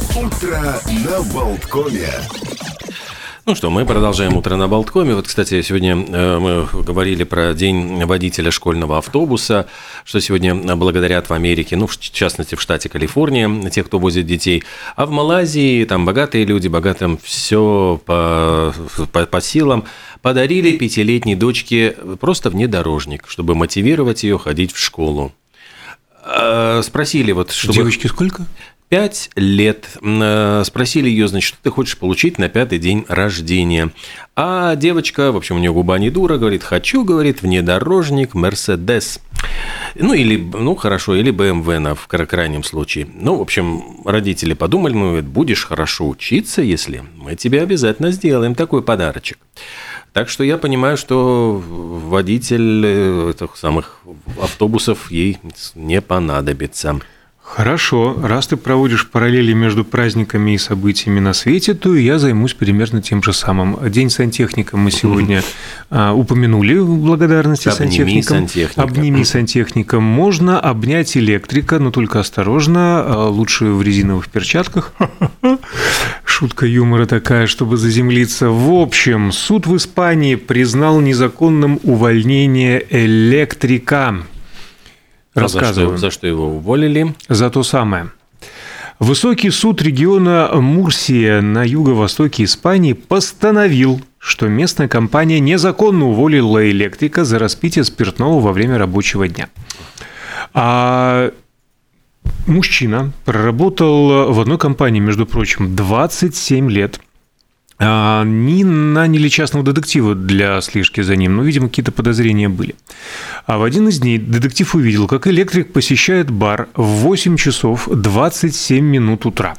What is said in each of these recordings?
Утро на Болткоме. Ну что, мы продолжаем утро на Болткоме. Вот, кстати, сегодня э, мы говорили про день водителя школьного автобуса, что сегодня благодарят в Америке, ну, в частности, в штате Калифорния, тех, кто возит детей. А в Малайзии там богатые люди, богатым все по, по, по силам, подарили пятилетней дочке просто внедорожник, чтобы мотивировать ее ходить в школу. Э, Спросили вот, чтобы... Девочке сколько? Пять лет. Э, Спросили ее, значит, что ты хочешь получить на пятый день рождения. А девочка, в общем, у нее губа не дура, говорит, хочу, говорит, внедорожник Мерседес. Ну, или, ну, хорошо, или BMW на, в крайнем случае. Ну, в общем, родители подумали, ну, говорят, будешь хорошо учиться, если мы тебе обязательно сделаем такой подарочек. Так что я понимаю, что водитель э, этих самых автобусов ей не понадобится. Хорошо, раз ты проводишь параллели между праздниками и событиями на свете, то и я займусь примерно тем же самым. День сантехника мы сегодня а, упомянули в благодарности Обними сантехникам. сантехника. Обними сантехника. Можно обнять электрика, но только осторожно, а, лучше в резиновых перчатках. Шутка юмора такая, чтобы заземлиться. В общем, суд в Испании признал незаконным увольнение электрика. А за Рассказываю. что, за что его уволили? За то самое. Высокий суд региона Мурсия на юго-востоке Испании постановил, что местная компания незаконно уволила электрика за распитие спиртного во время рабочего дня. А мужчина проработал в одной компании, между прочим, 27 лет. А, Они наняли частного детектива для слежки за ним, но, видимо, какие-то подозрения были. А в один из дней детектив увидел, как электрик посещает бар в 8 часов 27 минут утра.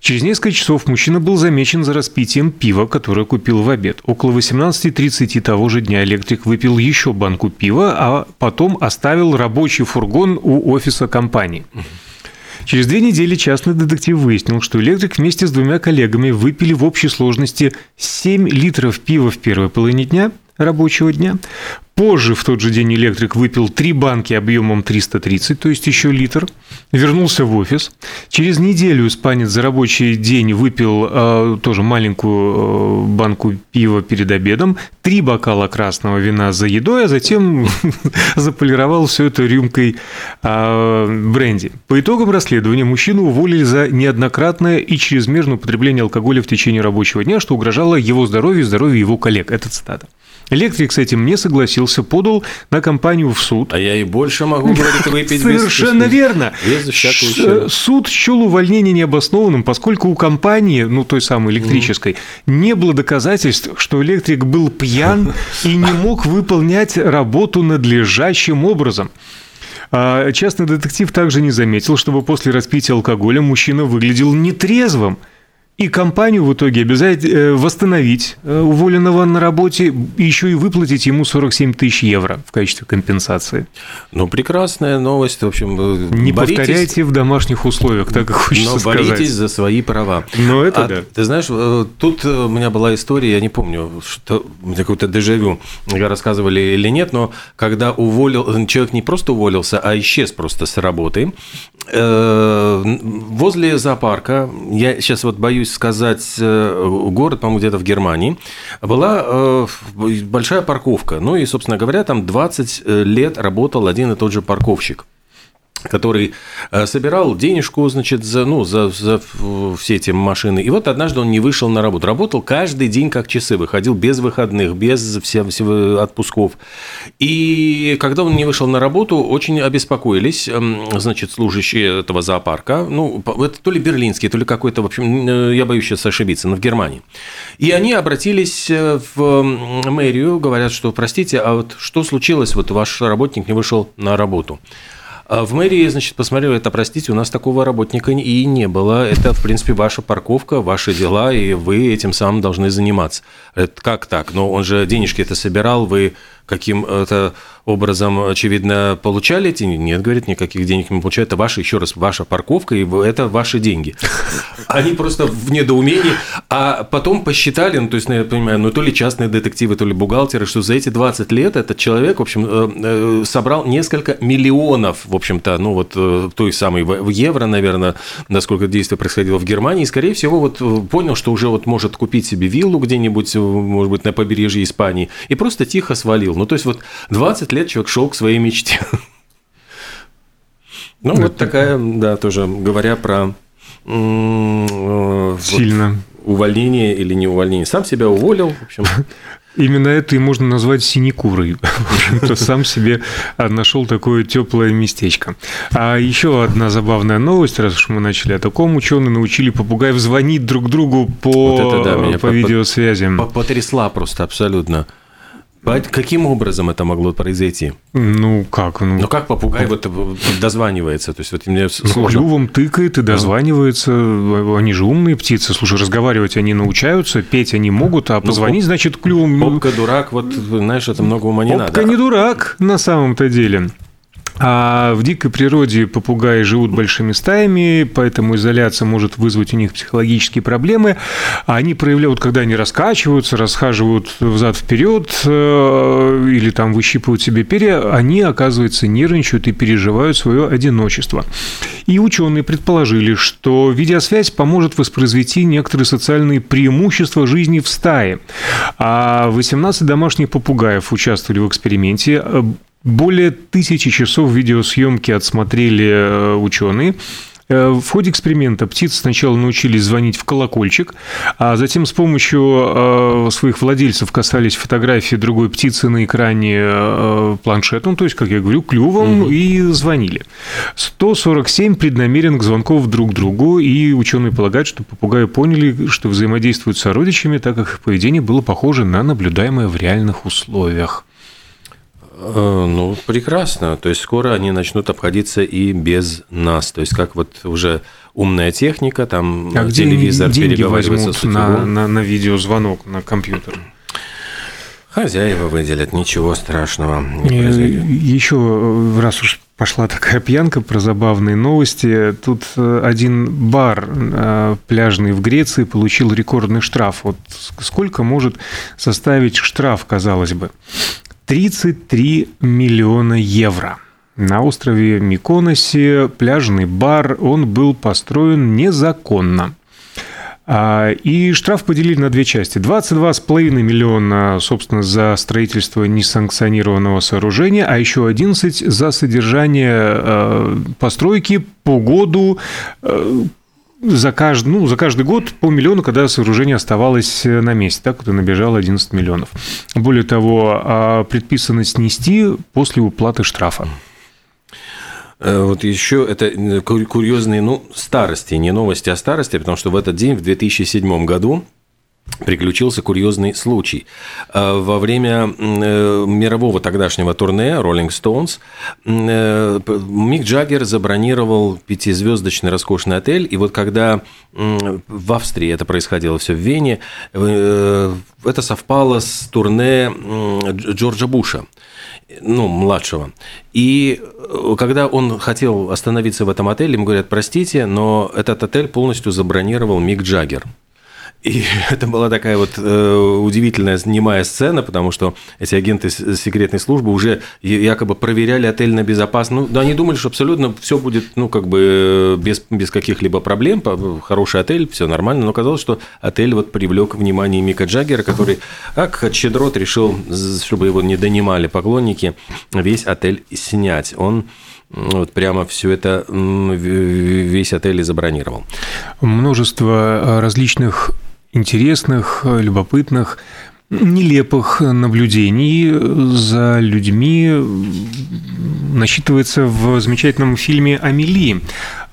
Через несколько часов мужчина был замечен за распитием пива, которое купил в обед. Около 18.30 того же дня электрик выпил еще банку пива, а потом оставил рабочий фургон у офиса компании. Через две недели частный детектив выяснил, что электрик вместе с двумя коллегами выпили в общей сложности 7 литров пива в первой половине дня, рабочего дня. Позже в тот же день электрик выпил три банки объемом 330, то есть еще литр, вернулся в офис. Через неделю испанец за рабочий день выпил э, тоже маленькую э, банку пива перед обедом, три бокала красного вина за едой, а затем заполировал все это рюмкой э, бренди. По итогам расследования мужчину уволили за неоднократное и чрезмерное употребление алкоголя в течение рабочего дня, что угрожало его здоровью и здоровью его коллег. Это цитата. Электрик с этим не согласился, подал на компанию в суд. А я и больше могу, говорит, выпить без- Совершенно верно. Без всякого. Суд счел увольнение необоснованным, поскольку у компании, ну той самой электрической, не было доказательств, что электрик был пьян и не мог выполнять работу надлежащим образом. А Частный детектив также не заметил, чтобы после распития алкоголя мужчина выглядел нетрезвым. И компанию в итоге обязать э, восстановить э, уволенного на работе еще и выплатить ему 47 тысяч евро в качестве компенсации. Ну, прекрасная новость. В общем, э, Не боритесь, повторяйте в домашних условиях, так и хочется но сказать. боритесь за свои права. Ну, это А да. Ты знаешь, тут у меня была история, я не помню, что какое-то дежавю, рассказывали или нет, но когда уволил, человек не просто уволился, а исчез просто с работы, возле зоопарка, я сейчас вот боюсь сказать э, город, по-моему, где-то в Германии, была э, большая парковка. Ну и, собственно говоря, там 20 лет работал один и тот же парковщик который э, собирал денежку, значит, за, ну, за, за э, все эти машины. И вот однажды он не вышел на работу. Работал каждый день как часы, выходил без выходных, без всем, всего отпусков. И когда он не вышел на работу, очень обеспокоились, эм, значит, служащие этого зоопарка. Ну, это то ли берлинский, то ли какой-то, в общем, э, я боюсь сейчас ошибиться, но в Германии. И они обратились э, в мэрию, говорят, что, простите, а вот что случилось, вот ваш работник не вышел на работу. А В мэрии, значит, посмотрели, это, простите, у нас такого работника и не было. Это, в принципе, ваша парковка, ваши дела, и вы этим самым должны заниматься. Это как так? Но он же денежки это собирал, вы каким-то образом, очевидно, получали эти? Нет, говорит, никаких денег не получают. Это ваша, еще раз, ваша парковка, и это ваши деньги. Они просто в недоумении. А потом посчитали, ну, то есть, ну, я понимаю, ну, то ли частные детективы, то ли бухгалтеры, что за эти 20 лет этот человек, в общем, э, э, собрал несколько миллионов, в общем-то, ну, вот э, той самой в евро, наверное, насколько действие происходило в Германии, и, скорее всего, вот понял, что уже вот может купить себе виллу где-нибудь, может быть, на побережье Испании, и просто тихо свалил. Ну, то есть, вот 20 лет человек шел к своей мечте. Ну, вот такая, да, тоже говоря про Сильно. Вот, увольнение или не увольнение. Сам себя уволил, в общем. Именно это и можно назвать синекурой. Сам себе нашел такое теплое местечко. А еще одна забавная новость, раз уж мы начали о таком, ученые научили попугаев звонить друг другу по, вот это, да, меня по, по видеосвязи. Потрясла просто абсолютно. Каким образом это могло произойти? Ну, как? Ну, ну как попугай вот дозванивается? То есть, вот мне ну, сложно... клювом тыкает и дозванивается. Они же умные птицы. Слушай, разговаривать они научаются, петь они могут, а позвонить, ну, значит, клювом... Попка дурак, вот, знаешь, это много ума не Попка надо. Попка не дурак на самом-то деле. А в дикой природе попугаи живут большими стаями, поэтому изоляция может вызвать у них психологические проблемы. А они проявляют, когда они раскачиваются, расхаживают взад-вперед э, или там выщипывают себе перья, они, оказывается, нервничают и переживают свое одиночество. И ученые предположили, что видеосвязь поможет воспроизвести некоторые социальные преимущества жизни в стае. А 18 домашних попугаев участвовали в эксперименте. Более тысячи часов видеосъемки отсмотрели э, ученые. Э, в ходе эксперимента птицы сначала научились звонить в колокольчик, а затем с помощью э, своих владельцев касались фотографии другой птицы на экране планшетом, то есть, как я говорю, клювом, угу. и звонили. 147 преднамеренных звонков друг другу, и ученые полагают, что попугаи поняли, что взаимодействуют с сородичами, так как их поведение было похоже на наблюдаемое в реальных условиях. Э, ну, прекрасно. То есть скоро они начнут обходиться и без нас. То есть как вот уже умная техника, там а телевизор деньги переговаривается с на, на, на видеозвонок на компьютер. Хозяева выделят, ничего страшного не э, произойдет. Еще раз уж пошла такая пьянка про забавные новости. Тут э, один бар пляжный в Греции получил рекордный штраф. Вот сколько может составить штраф, казалось бы? 33 миллиона евро. На острове Миконосе пляжный бар, он был построен незаконно. А, и штраф поделили на две части. 22,5 миллиона, собственно, за строительство несанкционированного сооружения, а еще 11 за содержание э, постройки по году, э, за каждый, ну, за каждый год по миллиону, когда сооружение оставалось э, на месте. Так вот и набежало 11 миллионов. Более того, а предписано снести после уплаты штрафа. Э, вот еще это э, курьезные, ну, старости, не новости, а старости, потому что в этот день, в 2007 году, приключился курьезный случай. Э, во время э, мирового тогдашнего турне Rolling Stones э, Мик Джаггер забронировал пятизвездочный роскошный отель, и вот когда в Австрии это происходило все в Вене, это совпало с турне Джорджа Буша ну, младшего. И когда он хотел остановиться в этом отеле, ему говорят, простите, но этот отель полностью забронировал Мик Джаггер. И это была такая вот э, удивительная немая сцена, потому что эти агенты секретной службы уже якобы проверяли отель на безопасность. Ну, да, они думали, что абсолютно все будет, ну, как бы без, без каких-либо проблем, хороший отель, все нормально, но оказалось, что отель вот привлек внимание Мика Джаггера, который, как щедрот, решил, чтобы его не донимали поклонники, весь отель снять. Он вот прямо все это, весь отель забронировал. Множество различных интересных, любопытных, нелепых наблюдений за людьми насчитывается в замечательном фильме «Амели».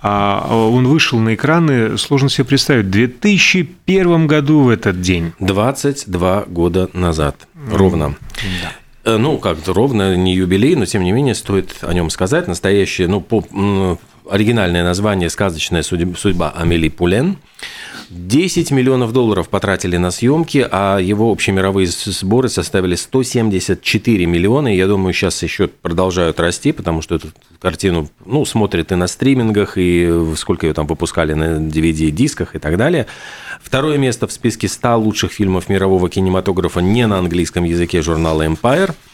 А, он вышел на экраны, сложно себе представить, в 2001 году в этот день. 22 года назад, ровно. Да. Э, ну, как ровно, не юбилей, но тем не менее стоит о нем сказать. Настоящее, ну, по, оригинальное название «Сказочная судьба Амели Пулен». 10 миллионов долларов потратили на съемки, а его общемировые сборы составили 174 миллиона. И я думаю, сейчас еще продолжают расти, потому что эту картину ну, смотрят и на стримингах, и сколько ее там выпускали на DVD-дисках и так далее. Второе место в списке 100 лучших фильмов мирового кинематографа не на английском языке журнала Empire –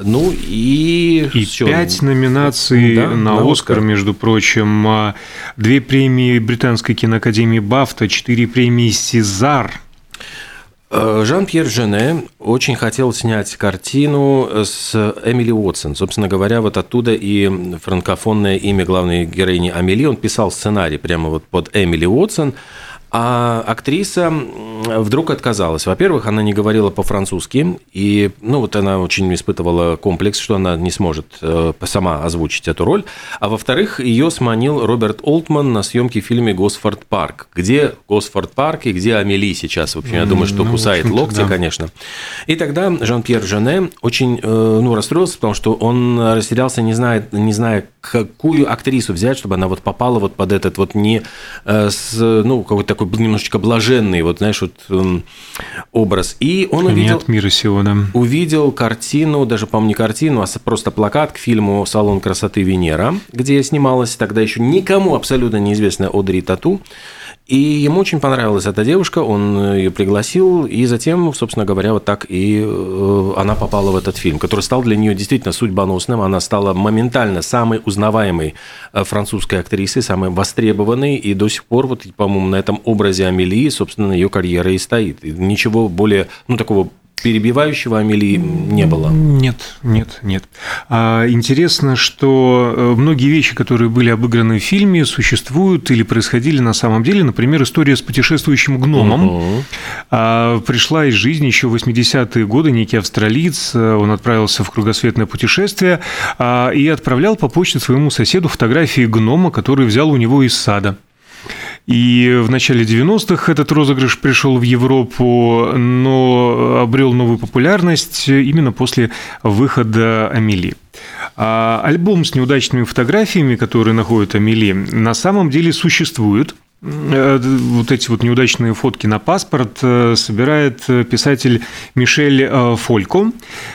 ну и... И все. пять номинаций да, на, на Оскар, между прочим. А, две премии Британской киноакадемии Бафта, четыре премии Сезар. Э, Жан-Пьер Жене очень хотел снять картину с Эмили Уотсон. Собственно говоря, вот оттуда и франкофонное имя главной героини Амели. Он писал сценарий прямо вот под Эмили Уотсон. А актриса вдруг отказалась. Во-первых, она не говорила по-французски, и ну, вот она очень испытывала комплекс, что она не сможет э, сама озвучить эту роль. А во-вторых, ее сманил Роберт Олтман на съемке в фильме «Госфорд Парк». Где Госфорд Парк и где Амели сейчас? В общем, я думаю, что ну, кусает локти, да. конечно. И тогда Жан-Пьер Жене очень э, ну, расстроился, потому что он растерялся, не зная, не зная, какую актрису взять, чтобы она вот попала вот под этот вот не э, с, ну, какой-то такой немножечко блаженный, вот знаешь, вот образ. И он увидел... Нет мира сего, да. Увидел картину, даже, по-моему, не картину, а просто плакат к фильму «Салон красоты Венера», где снималась тогда еще никому абсолютно неизвестная Одри Тату. И ему очень понравилась эта девушка, он ее пригласил, и затем, собственно говоря, вот так и э, она попала в этот фильм, который стал для нее действительно судьбоносным. Она стала моментально самой узнаваемой э, французской актрисой, самой востребованной, и до сих пор, вот, по-моему, на этом образе Амелии, собственно, ее карьера и стоит. И ничего более, ну, такого перебивающего Амелии не было. Нет, нет, нет. А интересно, что э, многие вещи, которые были обыграны в фильме, существуют или происходили на самом деле. Например, история с путешествующим гномом угу. пришла из жизни еще в 80-е годы. Некий австралиец, э, он отправился в кругосветное путешествие а, и отправлял по почте своему соседу фотографии гнома, который взял у него из сада. И в начале 90-х этот розыгрыш пришел в Европу, но обрел новую популярность именно после выхода Амели. А альбом с неудачными фотографиями, которые находят Амели, на самом деле существует – вот эти вот неудачные фотки на паспорт э, собирает э, писатель Мишель Фолько.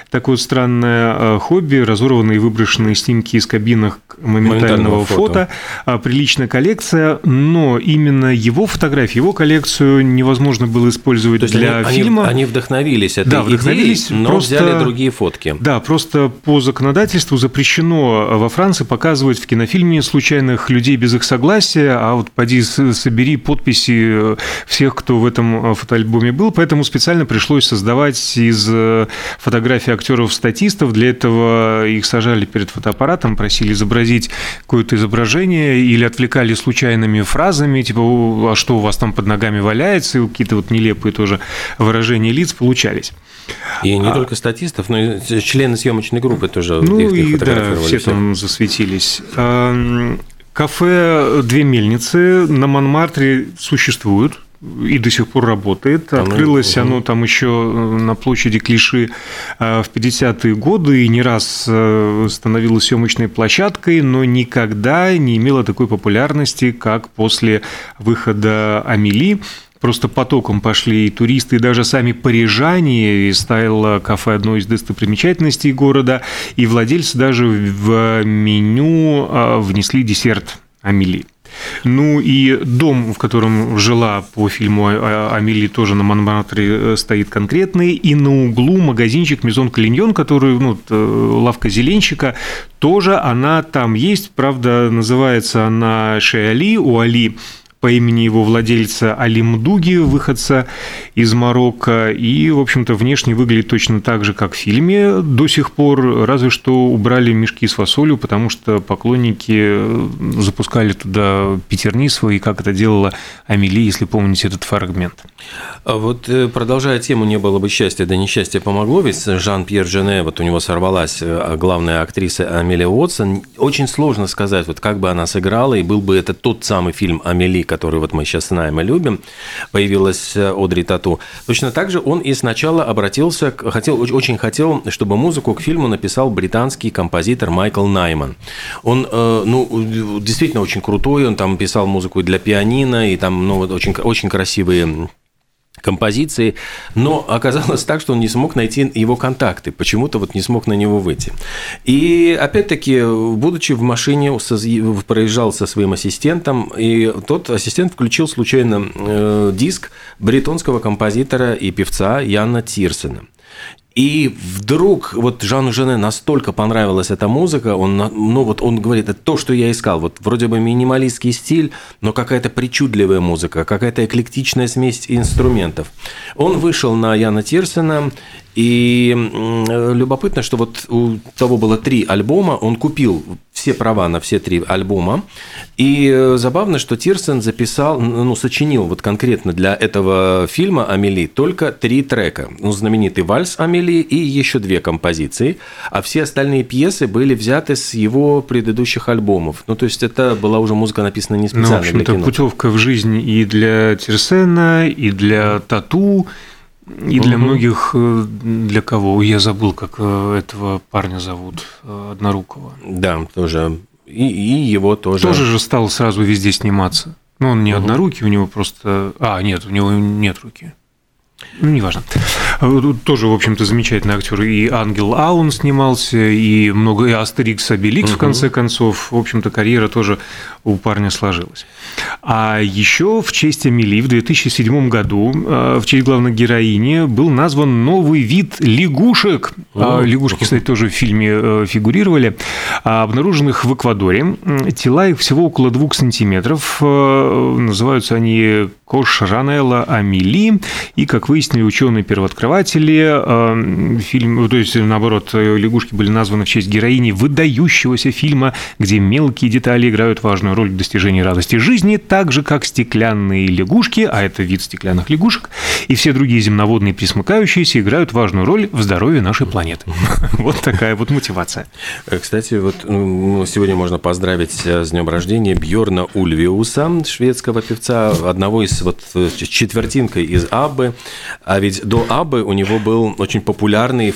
Такое странное хобби, разорванные и выброшенные снимки из кабинок моментального, моментального фото. фото. Приличная коллекция, но именно его фотографии, его коллекцию невозможно было использовать То для они, фильма. Они, вдохновились этой да, вдохновились, идеей, но просто, взяли другие фотки. Да, просто по законодательству запрещено во Франции показывать в кинофильме случайных людей без их согласия, а вот поди собери подписи э, всех, кто в этом э, фотоальбоме был, поэтому специально пришлось создавать из э, фотографий актеров-статистов. Для этого их сажали перед фотоаппаратом, просили изобразить какое-то изображение или отвлекали случайными фразами, типа «а что у вас там под ногами валяется?» и какие-то вот нелепые тоже выражения лиц получались. И не а... только статистов, но и члены съемочной группы тоже. Ну и да, все там засветились. Кафе «Две мельницы» на Монмартре существует и до сих пор работает. Открылось оно там еще э, на площади Клиши э, в 50-е годы и не раз э, становилось съемочной площадкой, но никогда не имело такой популярности, как после выхода Амели просто потоком пошли и туристы, и даже сами парижане, и стало кафе одной из достопримечательностей города, и владельцы даже в меню а, внесли десерт Амели. Ну и дом, в котором жила по фильму Амели, тоже на Монмартре э, стоит конкретный. И на углу магазинчик Мизон Калиньон, который, ну, э, лавка зеленщика, тоже она там есть. Правда, называется она Шеали. У Али по имени его владельца Алимдуги, выходца из Марокко, и, в общем-то, внешне выглядит точно так же, как в фильме до сих пор, разве что убрали мешки с фасолью, потому что поклонники запускали туда пятерни свои, как это делала Амели, если помните этот фрагмент. А вот э, продолжая тему «Не было бы счастья, да несчастье помогло», ведь Жан-Пьер Жене, вот у него сорвалась э, главная актриса Амелия Уотсон, очень сложно сказать, вот как бы она сыграла, и был бы это тот самый фильм Амели, которую вот мы сейчас знаем и любим, появилась э, Одри Тату. Точно так же он и сначала обратился, хотел, очень хотел, чтобы музыку к фильму написал британский композитор Майкл Найман. Он, э, ну, действительно очень крутой, он там писал музыку для пианино, и там, ну, вот очень, очень красивые композиции, но оказалось так, что он не смог найти его контакты, почему-то вот не смог на него выйти. И опять-таки, будучи в машине, проезжал со своим ассистентом, и тот ассистент включил случайно э, диск бритонского композитора и певца Яна Тирсена. И вдруг вот Жану Жене настолько понравилась эта музыка, он, ну вот он говорит, это то, что я искал. Вот вроде бы минималистский стиль, но какая-то причудливая музыка, какая-то эклектичная смесь инструментов. Он вышел на Яна Тирсена и любопытно, что вот у того было три альбома, он купил все права на все три альбома. И э, забавно, что Тирсен записал, ну, сочинил вот конкретно для этого фильма «Амели» только три трека. Ну, знаменитый вальс «Амели» и еще две композиции. А все остальные пьесы были взяты с его предыдущих альбомов. Ну, то есть это была уже музыка написана не специально ну, в общем-то, путевка в жизнь и для Тирсена, и для Тату, и для многих, э, для кого? Я забыл, как э, этого парня зовут, э, Однорукого. Да, тоже. И, и его тоже. Тоже же стал сразу везде сниматься. Ну, он не угу. однорукий, у него просто... А, нет, у него нет руки. Ну, неважно. Тут тоже, в общем-то, замечательный актер. И Ангел Аун снимался, и много, и Астерикс Обеликс, угу. в конце концов. В общем-то, карьера тоже у парня сложилась. А еще в честь Амели в 2007 году, э, в честь главной героини, был назван новый вид лягушек. О. А, лягушки, кстати, тоже в фильме э, фигурировали. А, обнаруженных в Эквадоре. Тела их всего около двух сантиметров. Э, называются они Кошранелла Амели. И, как выяснили ученые-первооткрыватели, фильм, то есть, наоборот, лягушки были названы в честь героини выдающегося фильма, где мелкие детали играют важную роль в достижении радости жизни, так же, как стеклянные лягушки, а это вид стеклянных лягушек, и все другие земноводные присмыкающиеся играют важную роль в здоровье нашей планеты. Вот такая вот мотивация. Э, кстати, вот ну, сегодня можно поздравить э, с днем рождения Бьорна Ульвиуса, шведского певца, одного из вот э, четвертинкой из Аббы. А ведь до Аббы у него был очень популярный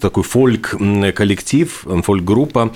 такой фольк-коллектив, фольк-группа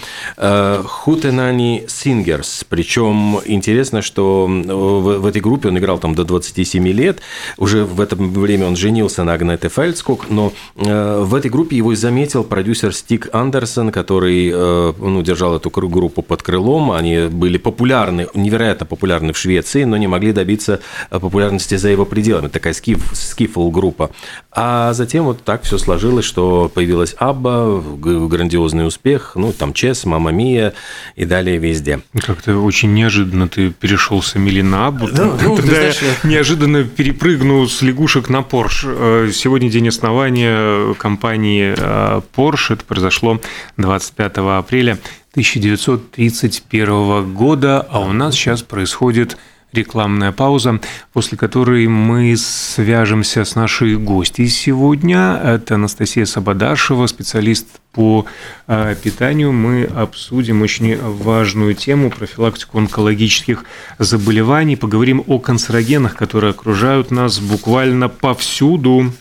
Хутенани Singers. Причем интересно, что в, в этой группе он играл там до 27 лет. Уже в это время он женился на Агнете Фельдскок, но э, в этой группе его и заметил продюсер Стик Андерсон, который э, ну, держал эту группу под крылом. Они были популярны, невероятно популярны в Швеции, но не могли добиться э, популярности за его пределами. Такая скиф, скифл-группа. А затем вот так все сложилось, что появилась Абба, грандиозный успех, ну, там Чес, Мама Мия и далее везде. Как-то очень неожиданно ты перешел с Эмили на Аббу. Да, ну, Тогда я неожиданно перепрыгну с лягушек на Порш. Э, сегодня день основания компании э, Porsche. Это произошло 25 апреля 1931 года, а у нас сейчас происходит рекламная пауза, после которой мы свяжемся с нашей гостьей сегодня. Это Анастасия Сабадашева, специалист по э, питанию. Мы обсудим очень важную тему профилактику онкологических заболеваний. Поговорим о канцерогенах, которые окружают нас буквально повсюду.